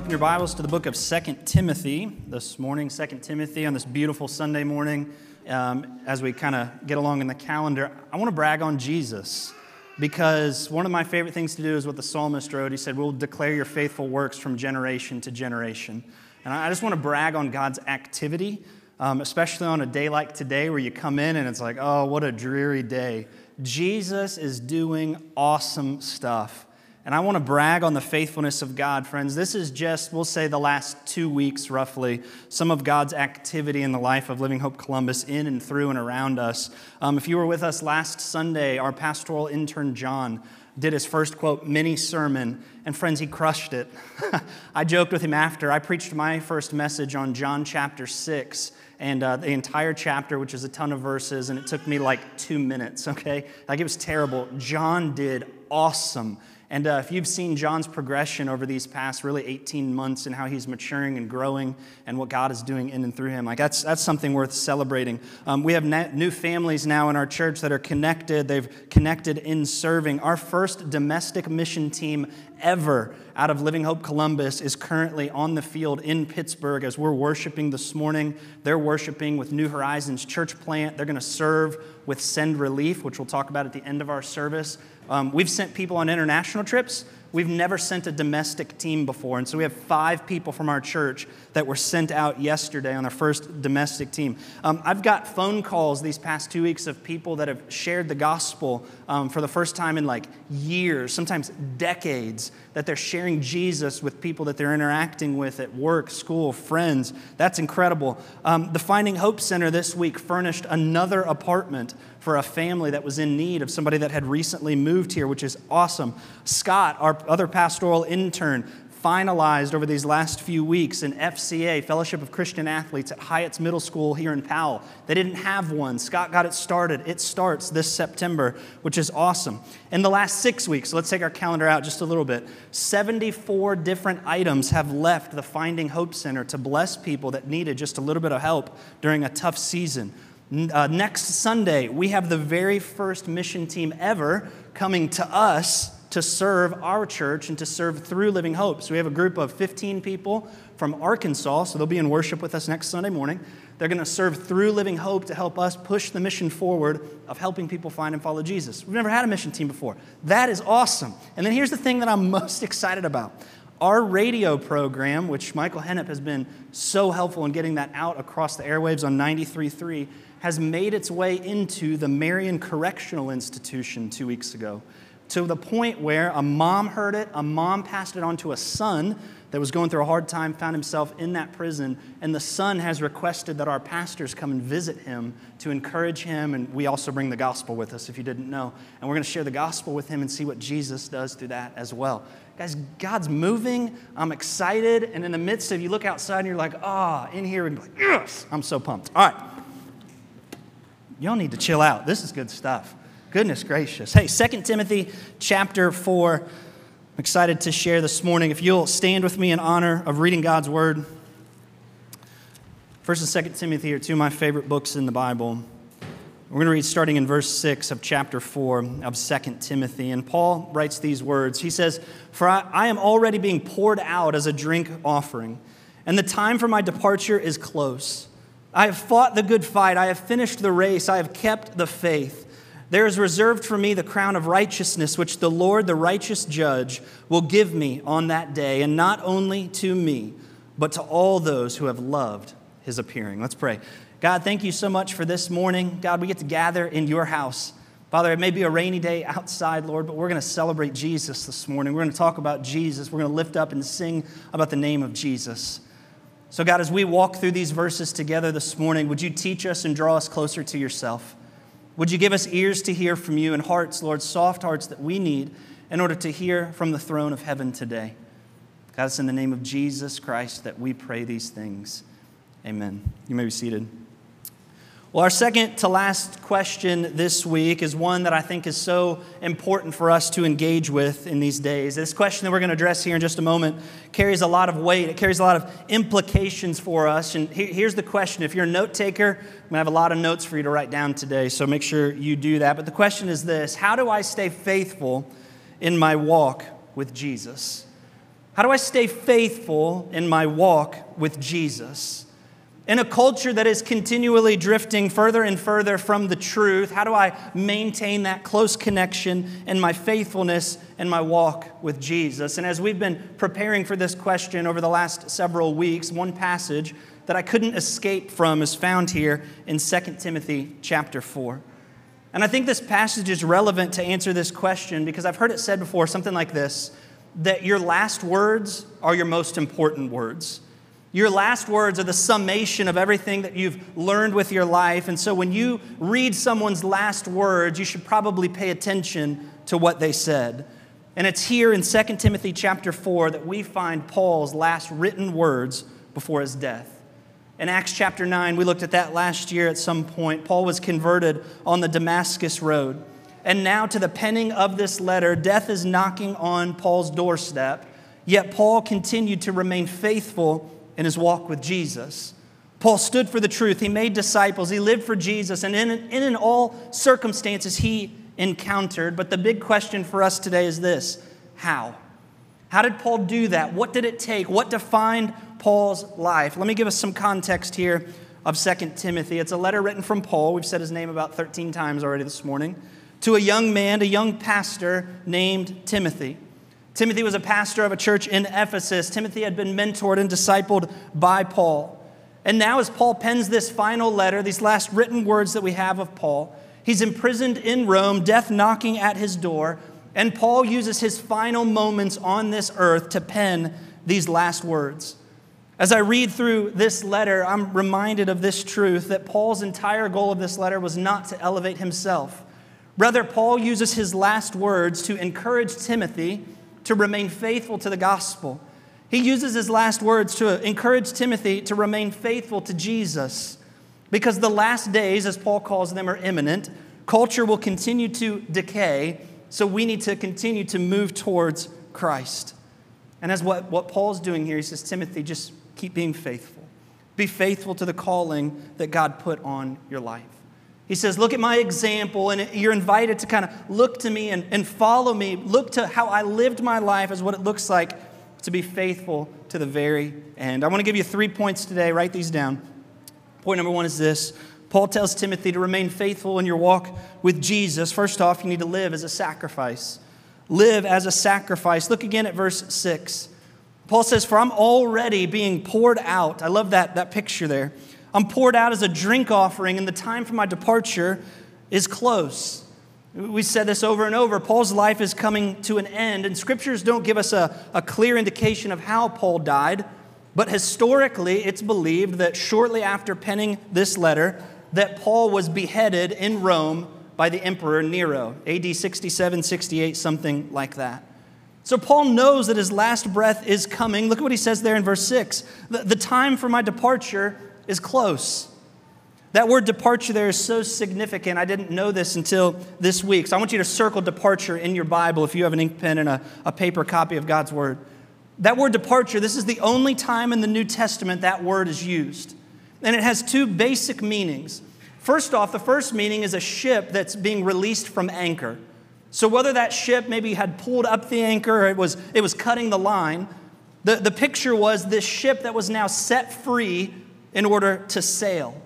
open your Bibles to the book of 2 Timothy this morning, 2 Timothy on this beautiful Sunday morning, um, as we kind of get along in the calendar, I want to brag on Jesus because one of my favorite things to do is what the psalmist wrote. He said, We'll declare your faithful works from generation to generation. And I just want to brag on God's activity, um, especially on a day like today where you come in and it's like, oh, what a dreary day. Jesus is doing awesome stuff. And I want to brag on the faithfulness of God, friends. This is just, we'll say, the last two weeks, roughly, some of God's activity in the life of Living Hope Columbus in and through and around us. Um, if you were with us last Sunday, our pastoral intern, John, did his first quote mini sermon, and friends, he crushed it. I joked with him after. I preached my first message on John chapter 6 and uh, the entire chapter, which is a ton of verses, and it took me like two minutes, okay? Like it was terrible. John did awesome. And uh, if you've seen John's progression over these past really 18 months and how he's maturing and growing and what God is doing in and through him, like that's, that's something worth celebrating. Um, we have new families now in our church that are connected. They've connected in serving. Our first domestic mission team ever out of Living Hope Columbus is currently on the field in Pittsburgh as we're worshiping this morning. They're worshiping with New Horizons Church Plant. They're going to serve with Send Relief, which we'll talk about at the end of our service. Um, we've sent people on international trips. We've never sent a domestic team before. And so we have five people from our church that were sent out yesterday on their first domestic team. Um, I've got phone calls these past two weeks of people that have shared the gospel um, for the first time in like years, sometimes decades, that they're sharing Jesus with people that they're interacting with at work, school, friends. That's incredible. Um, the Finding Hope Center this week furnished another apartment for a family that was in need of somebody that had recently moved here, which is awesome. Scott, our other pastoral intern, finalized over these last few weeks an FCA, Fellowship of Christian Athletes, at Hyatt's Middle School here in Powell. They didn't have one. Scott got it started. It starts this September, which is awesome. In the last six weeks, let's take our calendar out just a little bit. 74 different items have left the Finding Hope Center to bless people that needed just a little bit of help during a tough season. Uh, next Sunday, we have the very first mission team ever coming to us to serve our church and to serve through Living Hope. So we have a group of 15 people from Arkansas, so they'll be in worship with us next Sunday morning. They're going to serve through Living Hope to help us push the mission forward of helping people find and follow Jesus. We've never had a mission team before. That is awesome. And then here's the thing that I'm most excited about. Our radio program, which Michael Hennep has been so helpful in getting that out across the airwaves on 93.3, has made its way into the Marion Correctional Institution two weeks ago to the point where a mom heard it, a mom passed it on to a son that was going through a hard time, found himself in that prison, and the son has requested that our pastors come and visit him to encourage him. And we also bring the gospel with us, if you didn't know. And we're going to share the gospel with him and see what Jesus does through that as well. Guys, God's moving. I'm excited. And in the midst of you look outside and you're like, ah, oh, in here, and like, yes, I'm so pumped. All right y'all need to chill out. This is good stuff. Goodness gracious. Hey, 2 Timothy chapter 4. I'm excited to share this morning. If you'll stand with me in honor of reading God's word. First and 2 Timothy are two of my favorite books in the Bible. We're going to read starting in verse 6 of chapter 4 of 2 Timothy. And Paul writes these words. He says, For I, I am already being poured out as a drink offering, and the time for my departure is close. I have fought the good fight. I have finished the race. I have kept the faith. There is reserved for me the crown of righteousness, which the Lord, the righteous judge, will give me on that day, and not only to me, but to all those who have loved his appearing. Let's pray. God, thank you so much for this morning. God, we get to gather in your house. Father, it may be a rainy day outside, Lord, but we're going to celebrate Jesus this morning. We're going to talk about Jesus. We're going to lift up and sing about the name of Jesus. So, God, as we walk through these verses together this morning, would you teach us and draw us closer to yourself? Would you give us ears to hear from you and hearts, Lord, soft hearts that we need in order to hear from the throne of heaven today? God, it's in the name of Jesus Christ that we pray these things. Amen. You may be seated. Well, our second to last question this week is one that I think is so important for us to engage with in these days. This question that we're going to address here in just a moment carries a lot of weight, it carries a lot of implications for us. And here's the question if you're a note taker, I'm going to have a lot of notes for you to write down today, so make sure you do that. But the question is this How do I stay faithful in my walk with Jesus? How do I stay faithful in my walk with Jesus? In a culture that is continually drifting further and further from the truth, how do I maintain that close connection and my faithfulness and my walk with Jesus? And as we've been preparing for this question over the last several weeks, one passage that I couldn't escape from is found here in 2 Timothy chapter 4. And I think this passage is relevant to answer this question because I've heard it said before something like this that your last words are your most important words. Your last words are the summation of everything that you've learned with your life. And so when you read someone's last words, you should probably pay attention to what they said. And it's here in 2 Timothy chapter 4 that we find Paul's last written words before his death. In Acts chapter 9, we looked at that last year at some point. Paul was converted on the Damascus Road. And now, to the penning of this letter, death is knocking on Paul's doorstep. Yet Paul continued to remain faithful in his walk with Jesus. Paul stood for the truth. He made disciples. He lived for Jesus. And in, in, all circumstances, he encountered. But the big question for us today is this how? How did Paul do that? What did it take? What defined Paul's life? Let me give us some context here of 2 Timothy. It's a letter written from Paul. We've said his name about 13 times already this morning. To a young man, a young pastor named Timothy. Timothy was a pastor of a church in Ephesus. Timothy had been mentored and discipled by Paul. And now, as Paul pens this final letter, these last written words that we have of Paul, he's imprisoned in Rome, death knocking at his door. And Paul uses his final moments on this earth to pen these last words. As I read through this letter, I'm reminded of this truth that Paul's entire goal of this letter was not to elevate himself. Rather, Paul uses his last words to encourage Timothy to remain faithful to the gospel. He uses his last words to encourage Timothy to remain faithful to Jesus because the last days, as Paul calls them, are imminent. Culture will continue to decay, so we need to continue to move towards Christ. And as what, what Paul's doing here, he says, Timothy, just keep being faithful. Be faithful to the calling that God put on your life. He says, Look at my example, and you're invited to kind of look to me and, and follow me. Look to how I lived my life as what it looks like to be faithful to the very end. I want to give you three points today. Write these down. Point number one is this Paul tells Timothy to remain faithful in your walk with Jesus. First off, you need to live as a sacrifice. Live as a sacrifice. Look again at verse 6. Paul says, For I'm already being poured out. I love that, that picture there. I'm poured out as a drink offering, and the time for my departure is close. We said this over and over. Paul's life is coming to an end, and scriptures don't give us a, a clear indication of how Paul died, but historically, it's believed that shortly after penning this letter, that Paul was beheaded in Rome by the emperor Nero, AD 67, 68, something like that. So Paul knows that his last breath is coming. Look at what he says there in verse 6. The, the time for my departure is close. That word departure there is so significant. I didn't know this until this week. So I want you to circle departure in your Bible if you have an ink pen and a, a paper copy of God's Word. That word departure, this is the only time in the New Testament that word is used. And it has two basic meanings. First off, the first meaning is a ship that's being released from anchor. So whether that ship maybe had pulled up the anchor or it was, it was cutting the line, the, the picture was this ship that was now set free in order to sail.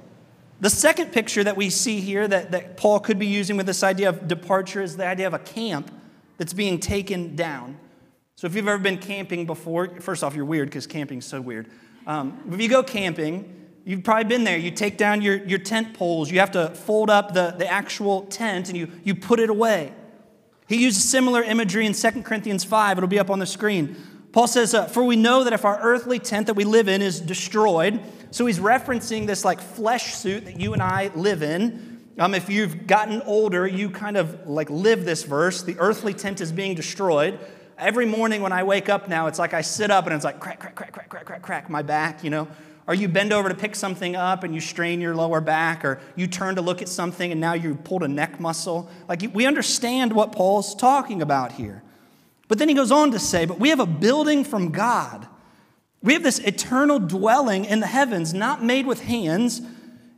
The second picture that we see here that, that Paul could be using with this idea of departure is the idea of a camp that's being taken down. So, if you've ever been camping before, first off, you're weird because camping's so weird. Um, if you go camping, you've probably been there. You take down your, your tent poles, you have to fold up the, the actual tent, and you, you put it away. He uses similar imagery in 2 Corinthians 5. It'll be up on the screen. Paul says, uh, For we know that if our earthly tent that we live in is destroyed, so he's referencing this like flesh suit that you and I live in. Um, if you've gotten older, you kind of like live this verse. The earthly tent is being destroyed. Every morning when I wake up now, it's like I sit up and it's like crack, crack, crack, crack, crack, crack, crack, my back, you know. Or you bend over to pick something up and you strain your lower back, or you turn to look at something and now you pulled a neck muscle. Like we understand what Paul's talking about here. But then he goes on to say, But we have a building from God we have this eternal dwelling in the heavens, not made with hands.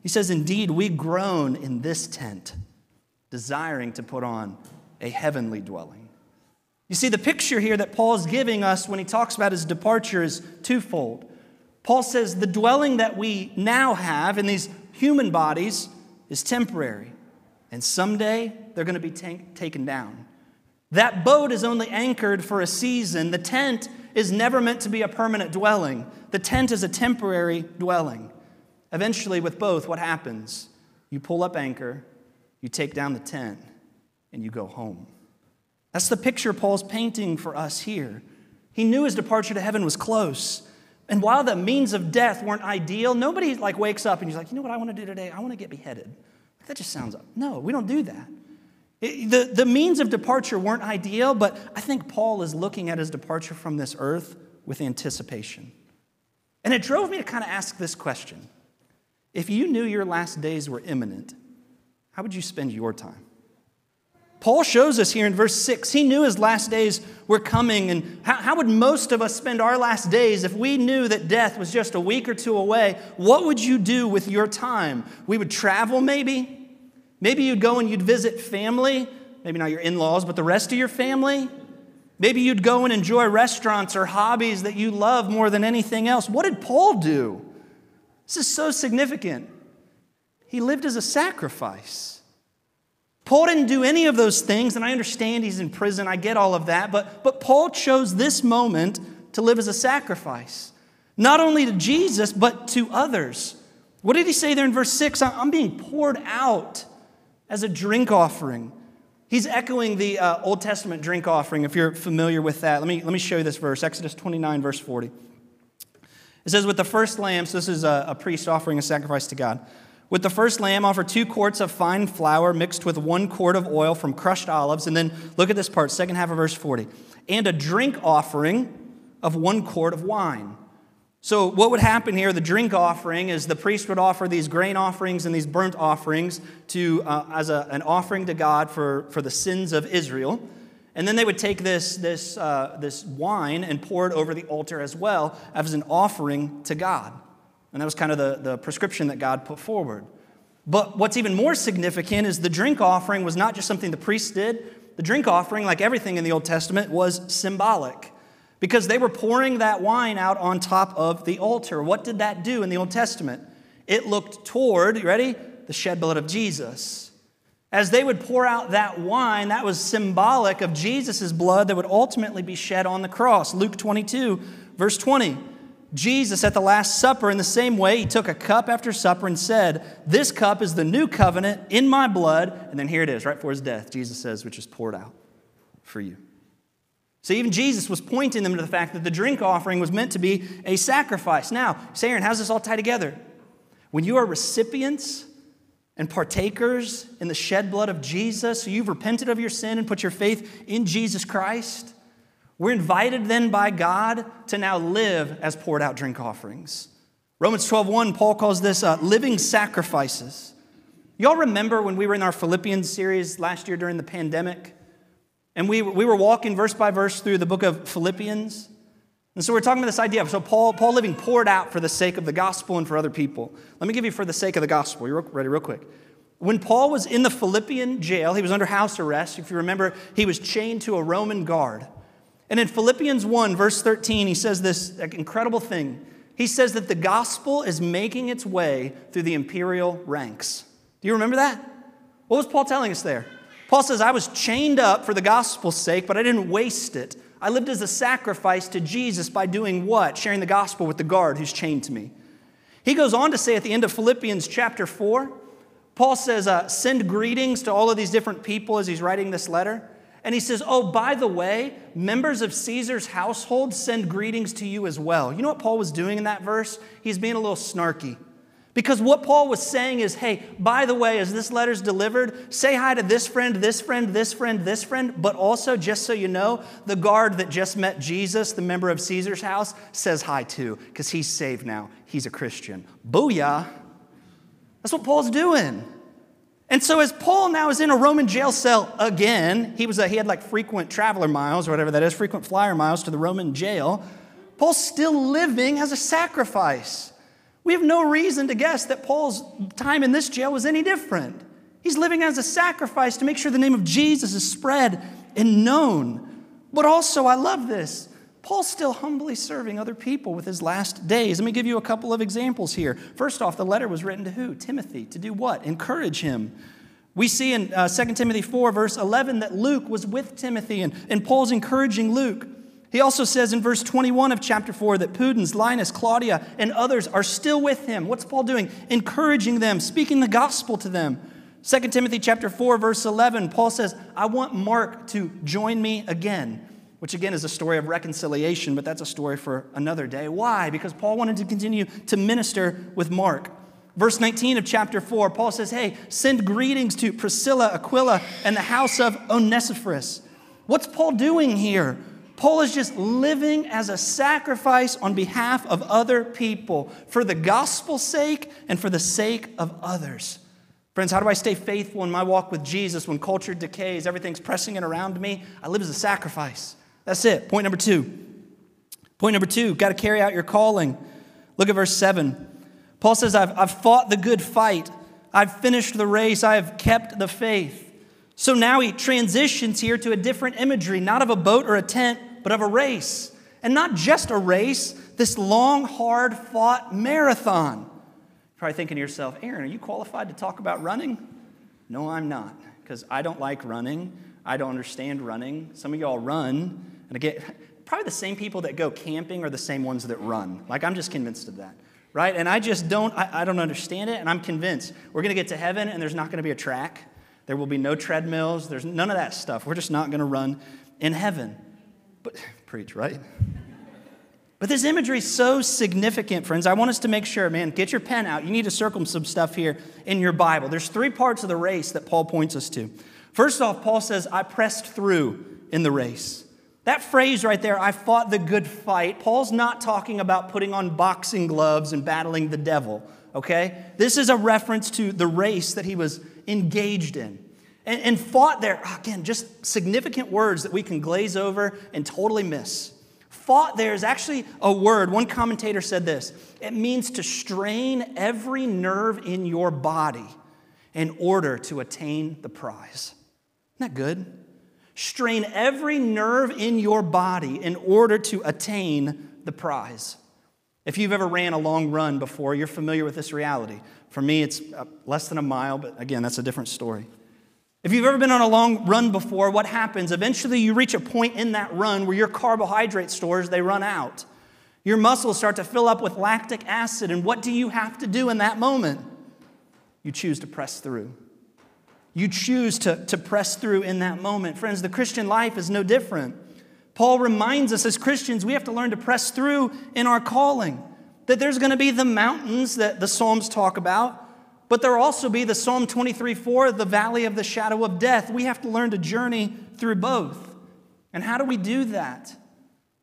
He says, Indeed, we groan in this tent, desiring to put on a heavenly dwelling. You see, the picture here that Paul's giving us when he talks about his departure is twofold. Paul says the dwelling that we now have in these human bodies is temporary, and someday they're going to be taken down. That boat is only anchored for a season. The tent is never meant to be a permanent dwelling, the tent is a temporary dwelling. Eventually, with both, what happens? You pull up anchor, you take down the tent, and you go home. That's the picture Paul's painting for us here. He knew his departure to heaven was close. And while the means of death weren't ideal, nobody like wakes up and he's like, you know what I want to do today? I want to get beheaded. That just sounds, up. no, we don't do that. The, the means of departure weren't ideal, but I think Paul is looking at his departure from this earth with anticipation. And it drove me to kind of ask this question If you knew your last days were imminent, how would you spend your time? Paul shows us here in verse 6, he knew his last days were coming. And how, how, would most of us spend our last days if we knew that death was just a week or two away? What would you do with your time? We would travel, maybe. Maybe you'd go and you'd visit family, maybe not your in laws, but the rest of your family. Maybe you'd go and enjoy restaurants or hobbies that you love more than anything else. What did Paul do? This is so significant. He lived as a sacrifice. Paul didn't do any of those things, and I understand he's in prison. I get all of that. But, but Paul chose this moment to live as a sacrifice, not only to Jesus, but to others. What did he say there in verse 6? I'm being poured out as a drink offering. He's echoing the uh, Old Testament drink offering, if you're familiar with that. Let me, let me show you this verse Exodus 29, verse 40. It says, With the first lamb, so this is a, a priest offering a sacrifice to God. With the first lamb, offer two quarts of fine flour mixed with one quart of oil from crushed olives. And then look at this part, second half of verse 40. And a drink offering of one quart of wine. So, what would happen here, the drink offering, is the priest would offer these grain offerings and these burnt offerings to, uh, as a, an offering to God for, for the sins of Israel. And then they would take this, this, uh, this wine and pour it over the altar as well as an offering to God. And that was kind of the, the prescription that God put forward. But what's even more significant is the drink offering was not just something the priests did. The drink offering, like everything in the Old Testament, was symbolic because they were pouring that wine out on top of the altar. What did that do in the Old Testament? It looked toward, you ready? The shed blood of Jesus. As they would pour out that wine, that was symbolic of Jesus' blood that would ultimately be shed on the cross. Luke 22, verse 20. Jesus, at the Last Supper, in the same way, he took a cup after supper and said, This cup is the new covenant in my blood. And then here it is, right before his death, Jesus says, which is poured out for you. So even Jesus was pointing them to the fact that the drink offering was meant to be a sacrifice. Now, Aaron, how's this all tie together? When you are recipients and partakers in the shed blood of Jesus, so you've repented of your sin and put your faith in Jesus Christ, we're invited then by God to now live as poured out drink offerings. Romans 12:1, Paul calls this uh, living sacrifices. Y'all remember when we were in our Philippians series last year during the pandemic? And we, we were walking verse by verse through the book of Philippians. And so we're talking about this idea of so Paul, Paul living poured out for the sake of the gospel and for other people. Let me give you for the sake of the gospel. You're ready, real quick. When Paul was in the Philippian jail, he was under house arrest. If you remember, he was chained to a Roman guard. And in Philippians 1, verse 13, he says this incredible thing. He says that the gospel is making its way through the imperial ranks. Do you remember that? What was Paul telling us there? Paul says, I was chained up for the gospel's sake, but I didn't waste it. I lived as a sacrifice to Jesus by doing what? Sharing the gospel with the guard who's chained to me. He goes on to say at the end of Philippians chapter 4, Paul says, uh, Send greetings to all of these different people as he's writing this letter. And he says, Oh, by the way, members of Caesar's household send greetings to you as well. You know what Paul was doing in that verse? He's being a little snarky. Because what Paul was saying is, hey, by the way, as this letter's delivered, say hi to this friend, this friend, this friend, this friend, but also, just so you know, the guard that just met Jesus, the member of Caesar's house, says hi too, because he's saved now. He's a Christian. Booyah. That's what Paul's doing. And so, as Paul now is in a Roman jail cell again, he, was a, he had like frequent traveler miles or whatever that is, frequent flyer miles to the Roman jail. Paul's still living as a sacrifice. We have no reason to guess that Paul's time in this jail was any different. He's living as a sacrifice to make sure the name of Jesus is spread and known. But also, I love this. Paul's still humbly serving other people with his last days. Let me give you a couple of examples here. First off, the letter was written to who? Timothy. To do what? Encourage him. We see in uh, 2 Timothy 4, verse 11, that Luke was with Timothy, and, and Paul's encouraging Luke. He also says in verse 21 of chapter 4 that Pudens, Linus, Claudia, and others are still with him. What's Paul doing? Encouraging them, speaking the gospel to them. 2 Timothy chapter 4 verse 11 Paul says, "I want Mark to join me again." Which again is a story of reconciliation, but that's a story for another day. Why? Because Paul wanted to continue to minister with Mark. Verse 19 of chapter 4, Paul says, Hey, send greetings to Priscilla, Aquila, and the house of Onesiphorus. What's Paul doing here? Paul is just living as a sacrifice on behalf of other people for the gospel's sake and for the sake of others. Friends, how do I stay faithful in my walk with Jesus when culture decays, everything's pressing in around me? I live as a sacrifice. That's it. Point number two. Point number two, got to carry out your calling. Look at verse 7. Paul says, I've, I've fought the good fight, I've finished the race, I have kept the faith. So now he transitions here to a different imagery, not of a boat or a tent, but of a race. And not just a race, this long, hard fought marathon. You're probably thinking to yourself, Aaron, are you qualified to talk about running? No, I'm not, because I don't like running. I don't understand running. Some of y'all run, and again, probably the same people that go camping are the same ones that run. Like, I'm just convinced of that, right? And I just don't, I, I don't understand it, and I'm convinced we're gonna get to heaven and there's not gonna be a track. There will be no treadmills. There's none of that stuff. We're just not gonna run in heaven. But, preach, right? But this imagery is so significant, friends. I want us to make sure, man, get your pen out. You need to circle some stuff here in your Bible. There's three parts of the race that Paul points us to. First off, Paul says, I pressed through in the race. That phrase right there, I fought the good fight, Paul's not talking about putting on boxing gloves and battling the devil, okay? This is a reference to the race that he was engaged in and, and fought there. Again, just significant words that we can glaze over and totally miss. Fought there is actually a word. One commentator said this it means to strain every nerve in your body in order to attain the prize. Isn't that good? Strain every nerve in your body in order to attain the prize. If you've ever ran a long run before, you're familiar with this reality. For me, it's uh, less than a mile, but again, that's a different story. If you've ever been on a long run before, what happens? Eventually you reach a point in that run where your carbohydrate stores they run out. Your muscles start to fill up with lactic acid, and what do you have to do in that moment? You choose to press through. You choose to, to press through in that moment. Friends, the Christian life is no different. Paul reminds us as Christians we have to learn to press through in our calling. That there's going to be the mountains that the Psalms talk about, but there'll also be the Psalm 23 4, the valley of the shadow of death. We have to learn to journey through both. And how do we do that?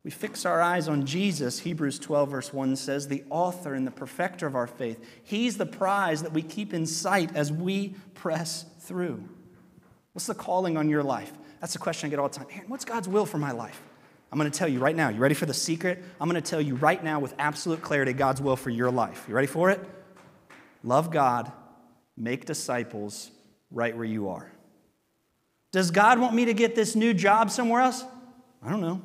We fix our eyes on Jesus. Hebrews 12, verse 1 says, the author and the perfecter of our faith. He's the prize that we keep in sight as we press through. What's the calling on your life? That's the question I get all the time. Aaron, what's God's will for my life? I'm going to tell you right now. You ready for the secret? I'm going to tell you right now with absolute clarity God's will for your life. You ready for it? Love God, make disciples right where you are. Does God want me to get this new job somewhere else? I don't know.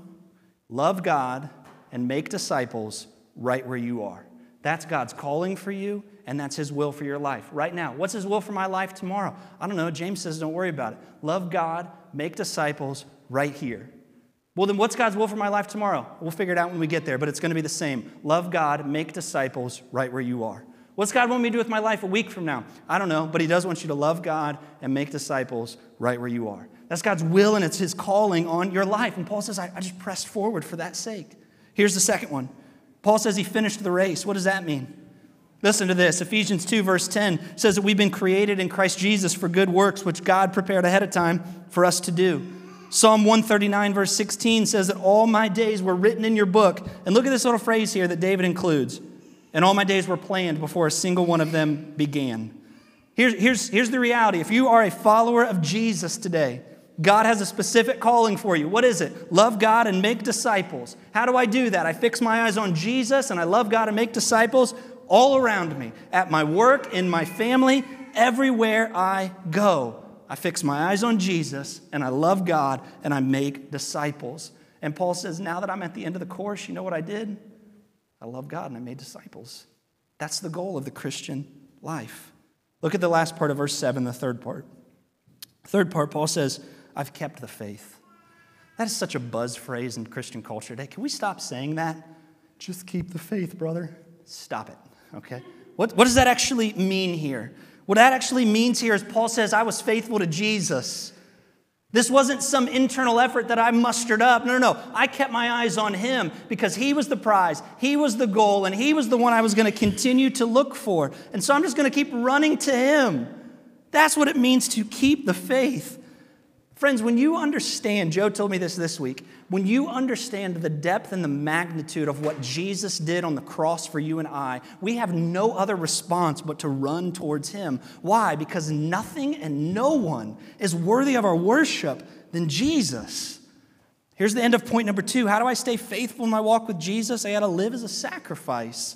Love God and make disciples right where you are. That's God's calling for you, and that's His will for your life right now. What's His will for my life tomorrow? I don't know. James says, don't worry about it. Love God, make disciples right here. Well, then what's God's will for my life tomorrow? We'll figure it out when we get there, but it's going to be the same. Love God, make disciples right where you are. What's God want me to do with my life a week from now? I don't know, but He does want you to love God and make disciples right where you are. That's God's will and it's His calling on your life. And Paul says, I, I just pressed forward for that sake. Here's the second one Paul says he finished the race. What does that mean? Listen to this. Ephesians 2, verse 10 says that we've been created in Christ Jesus for good works, which God prepared ahead of time for us to do. Psalm 139, verse 16 says that all my days were written in your book. And look at this little phrase here that David includes and all my days were planned before a single one of them began. Here's, here's, here's the reality if you are a follower of Jesus today, God has a specific calling for you. What is it? Love God and make disciples. How do I do that? I fix my eyes on Jesus and I love God and make disciples all around me, at my work, in my family, everywhere I go. I fix my eyes on Jesus and I love God and I make disciples. And Paul says, Now that I'm at the end of the course, you know what I did? I love God and I made disciples. That's the goal of the Christian life. Look at the last part of verse 7, the third part. Third part, Paul says, I've kept the faith. That is such a buzz phrase in Christian culture today. Can we stop saying that? Just keep the faith, brother. Stop it, okay? What, what does that actually mean here? What that actually means here is Paul says, I was faithful to Jesus. This wasn't some internal effort that I mustered up. No, no, no. I kept my eyes on him because he was the prize, he was the goal, and he was the one I was going to continue to look for. And so I'm just going to keep running to him. That's what it means to keep the faith. Friends, when you understand, Joe told me this this week, when you understand the depth and the magnitude of what Jesus did on the cross for you and I, we have no other response but to run towards Him. Why? Because nothing and no one is worthy of our worship than Jesus. Here's the end of point number two How do I stay faithful in my walk with Jesus? I got to live as a sacrifice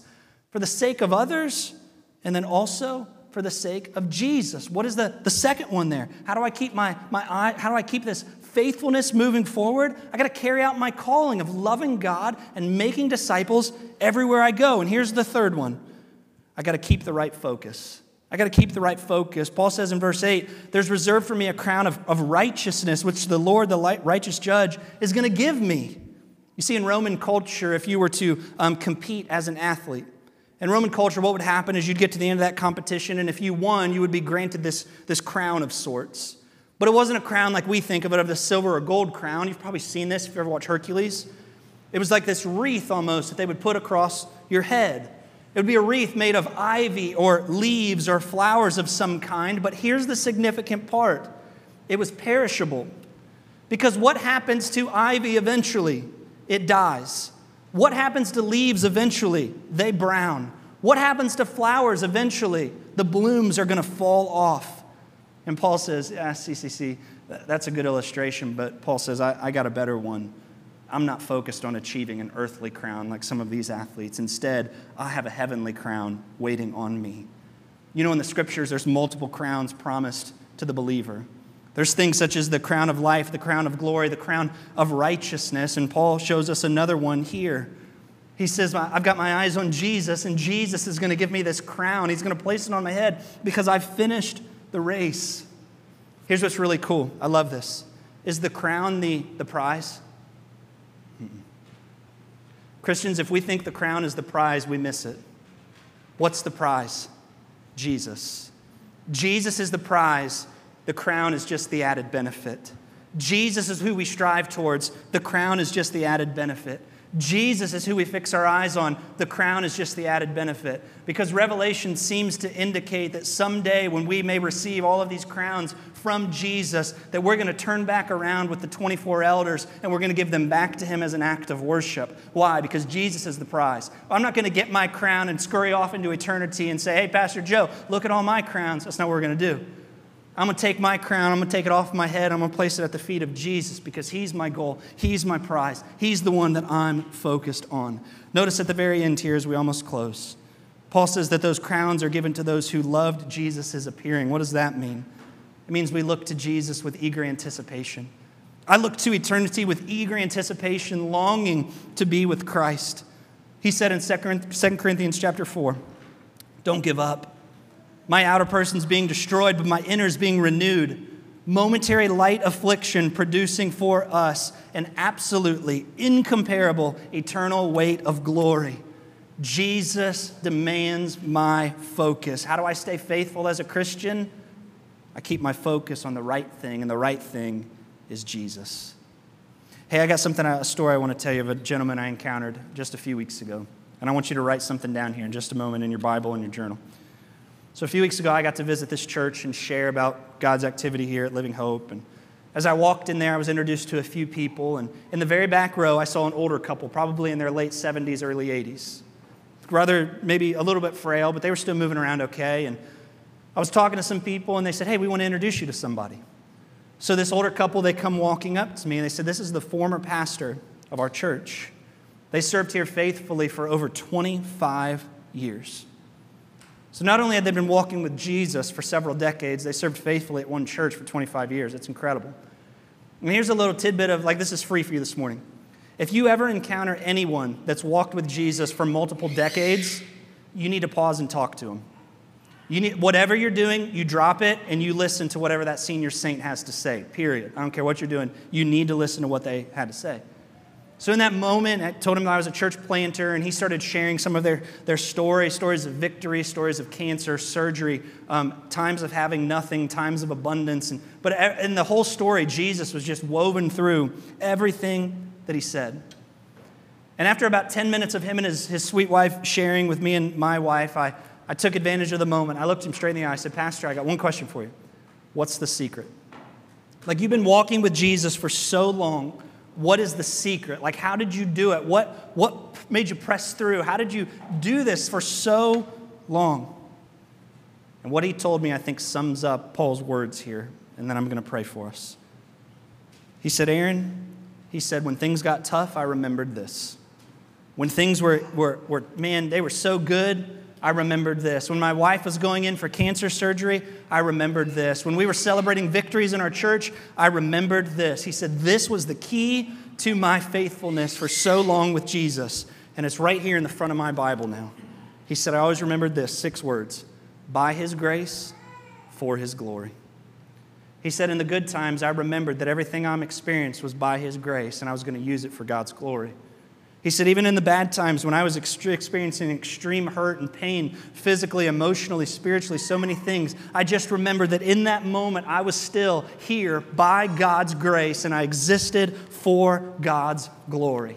for the sake of others and then also for the sake of Jesus. What is the, the second one there? How do I keep my, my eye, how do I keep this faithfulness moving forward? I got to carry out my calling of loving God and making disciples everywhere I go. And here's the third one. I got to keep the right focus. I got to keep the right focus. Paul says in verse 8, there's reserved for me a crown of, of righteousness, which the Lord, the righteous judge, is going to give me. You see, in Roman culture, if you were to um, compete as an athlete, in Roman culture, what would happen is you'd get to the end of that competition, and if you won, you would be granted this, this crown of sorts. But it wasn't a crown like we think of it, of the silver or gold crown. You've probably seen this if you ever watch Hercules. It was like this wreath almost that they would put across your head. It would be a wreath made of ivy or leaves or flowers of some kind. But here's the significant part it was perishable. Because what happens to ivy eventually? It dies. What happens to leaves eventually? They brown. What happens to flowers eventually? The blooms are going to fall off. And Paul says, ah, CCC, that's a good illustration, but Paul says, I, I got a better one. I'm not focused on achieving an earthly crown like some of these athletes. Instead, I have a heavenly crown waiting on me. You know, in the scriptures, there's multiple crowns promised to the believer. There's things such as the crown of life, the crown of glory, the crown of righteousness, and Paul shows us another one here. He says, I've got my eyes on Jesus, and Jesus is going to give me this crown. He's going to place it on my head because I've finished the race. Here's what's really cool. I love this. Is the crown the, the prize? Mm-mm. Christians, if we think the crown is the prize, we miss it. What's the prize? Jesus. Jesus is the prize the crown is just the added benefit. Jesus is who we strive towards. The crown is just the added benefit. Jesus is who we fix our eyes on. The crown is just the added benefit. Because Revelation seems to indicate that someday when we may receive all of these crowns from Jesus, that we're going to turn back around with the 24 elders and we're going to give them back to Him as an act of worship. Why? Because Jesus is the prize. I'm not going to get my crown and scurry off into eternity and say, hey, Pastor Joe, look at all my crowns. That's not what we're going to do. I'm going to take my crown, I'm going to take it off my head, I'm going to place it at the feet of Jesus because He's my goal, He's my prize, He's the one that I'm focused on. Notice at the very end here as we almost close, Paul says that those crowns are given to those who loved Jesus' appearing. What does that mean? It means we look to Jesus with eager anticipation. I look to eternity with eager anticipation, longing to be with Christ. He said in 2 Corinthians chapter 4, don't give up. My outer person's being destroyed, but my inner is being renewed. Momentary light affliction producing for us an absolutely incomparable eternal weight of glory. Jesus demands my focus. How do I stay faithful as a Christian? I keep my focus on the right thing, and the right thing is Jesus. Hey, I got something, a story I want to tell you of a gentleman I encountered just a few weeks ago. And I want you to write something down here in just a moment in your Bible and your journal. So, a few weeks ago, I got to visit this church and share about God's activity here at Living Hope. And as I walked in there, I was introduced to a few people. And in the very back row, I saw an older couple, probably in their late 70s, early 80s. Rather, maybe a little bit frail, but they were still moving around okay. And I was talking to some people, and they said, Hey, we want to introduce you to somebody. So, this older couple, they come walking up to me, and they said, This is the former pastor of our church. They served here faithfully for over 25 years. So not only had they been walking with Jesus for several decades, they served faithfully at one church for 25 years. It's incredible. And here's a little tidbit of like this is free for you this morning. If you ever encounter anyone that's walked with Jesus for multiple decades, you need to pause and talk to them. You need, whatever you're doing, you drop it and you listen to whatever that senior saint has to say, period. I don't care what you're doing. You need to listen to what they had to say. So, in that moment, I told him that I was a church planter, and he started sharing some of their, their stories stories of victory, stories of cancer, surgery, um, times of having nothing, times of abundance. And, but in the whole story, Jesus was just woven through everything that he said. And after about 10 minutes of him and his, his sweet wife sharing with me and my wife, I, I took advantage of the moment. I looked him straight in the eye. I said, Pastor, I got one question for you. What's the secret? Like, you've been walking with Jesus for so long what is the secret? Like, how did you do it? What, what made you press through? How did you do this for so long? And what he told me, I think, sums up Paul's words here, and then I'm going to pray for us. He said, Aaron, he said, when things got tough, I remembered this. When things were, were, were man, they were so good, I remembered this. When my wife was going in for cancer surgery, I remembered this. When we were celebrating victories in our church, I remembered this. He said, This was the key to my faithfulness for so long with Jesus. And it's right here in the front of my Bible now. He said, I always remembered this six words by his grace, for his glory. He said, In the good times, I remembered that everything I'm experienced was by his grace, and I was going to use it for God's glory. He said, even in the bad times when I was experiencing extreme hurt and pain, physically, emotionally, spiritually, so many things, I just remember that in that moment I was still here by God's grace and I existed for God's glory.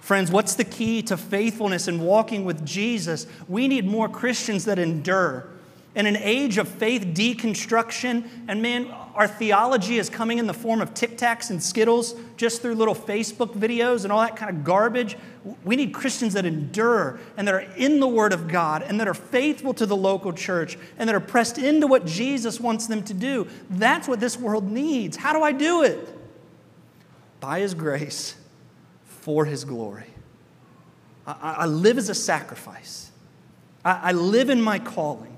Friends, what's the key to faithfulness and walking with Jesus? We need more Christians that endure in an age of faith deconstruction, and man, our theology is coming in the form of Tic Tacs and Skittles just through little Facebook videos and all that kind of garbage. We need Christians that endure and that are in the Word of God and that are faithful to the local church and that are pressed into what Jesus wants them to do. That's what this world needs. How do I do it? By His grace, for His glory. I, I live as a sacrifice, I, I live in my calling.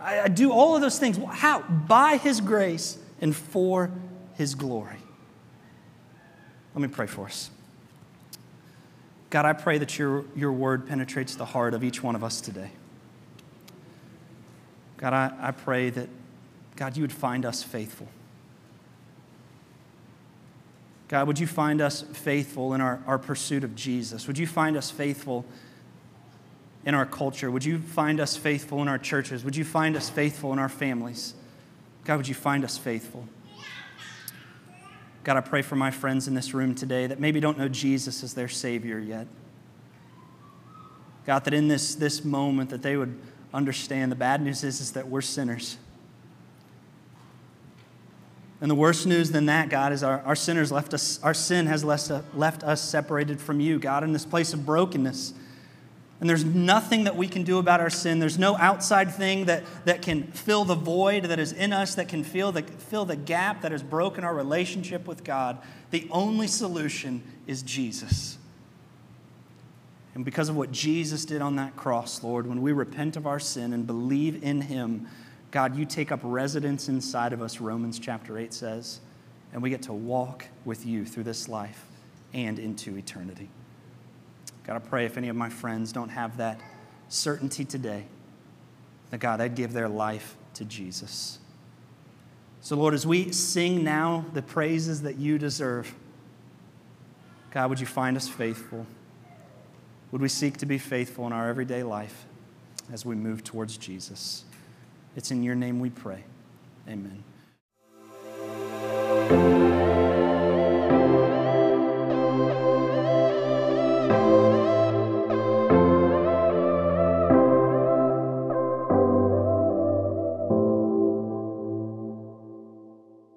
I, I do all of those things. How? By His grace and for His glory. Let me pray for us. God, I pray that your, your word penetrates the heart of each one of us today. God, I, I pray that, God, you would find us faithful. God, would you find us faithful in our, our pursuit of Jesus? Would you find us faithful in our culture? Would you find us faithful in our churches? Would you find us faithful in our families? God, would you find us faithful? God, I pray for my friends in this room today that maybe don't know Jesus as their Savior yet. God, that in this, this moment that they would understand the bad news is, is that we're sinners. And the worst news than that, God, is our, our sinners left us, our sin has left, left us separated from you, God, in this place of brokenness. And there's nothing that we can do about our sin. There's no outside thing that, that can fill the void that is in us, that can fill the, fill the gap that has broken our relationship with God. The only solution is Jesus. And because of what Jesus did on that cross, Lord, when we repent of our sin and believe in Him, God, you take up residence inside of us, Romans chapter 8 says, and we get to walk with you through this life and into eternity. God, I pray if any of my friends don't have that certainty today, that God, they'd give their life to Jesus. So, Lord, as we sing now the praises that you deserve, God, would you find us faithful? Would we seek to be faithful in our everyday life as we move towards Jesus? It's in your name we pray. Amen.